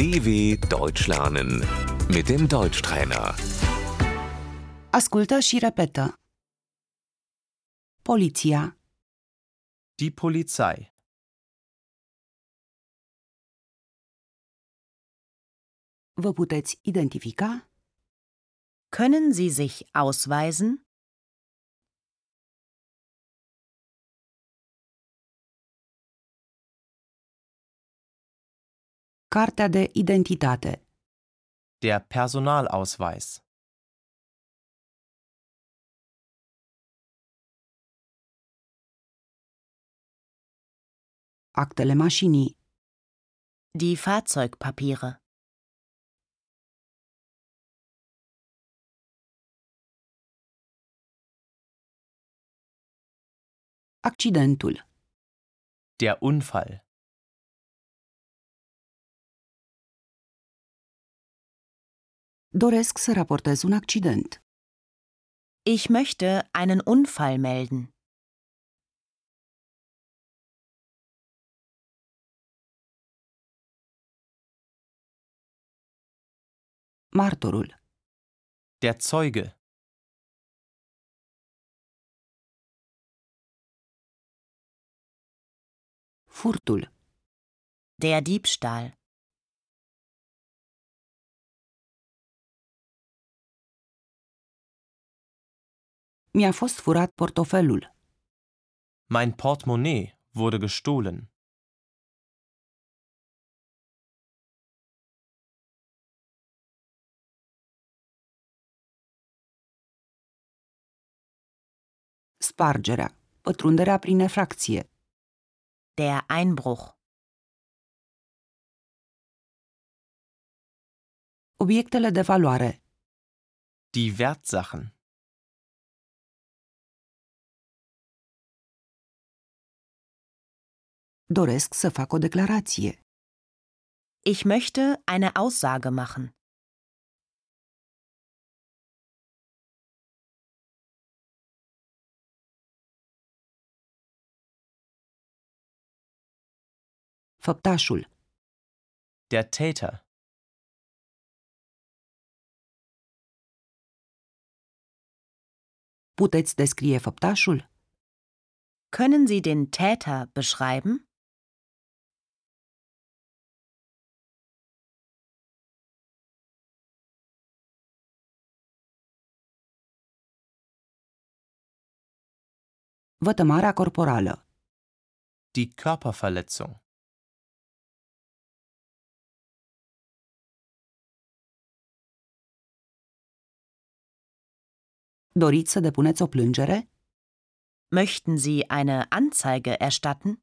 DW Deutsch lernen mit dem Deutschtrainer. Ascultă și repetă. Poliția, Die Polizei. vă puteți identifica? Können Sie sich ausweisen? Cartea de identitate, Der Personalausweis. actele mașinii, Die Fahrzeugpapiere. accidentul, Der Unfall. Doresc să raportez un accident. Ich möchte einen Unfall melden. Martorul, Der Zeuge. furtul, Der Diebstahl. Mi-a fost furat portofelul, Mein Portemonnaie wurde gestohlen. spargerea, pătrunderea prin efracție, Der Einbruch. obiectele de valoare, Die Wertsachen. Doresc să fac o declarație, Ich möchte eine Aussage machen. făptașul, Der Täter. puteți descrie făptașul? Können Sie den Täter beschreiben? Vătămarea corporală, Die Körperverletzung. doriți să depuneți o plângere? Möchten Sie eine Anzeige erstatten?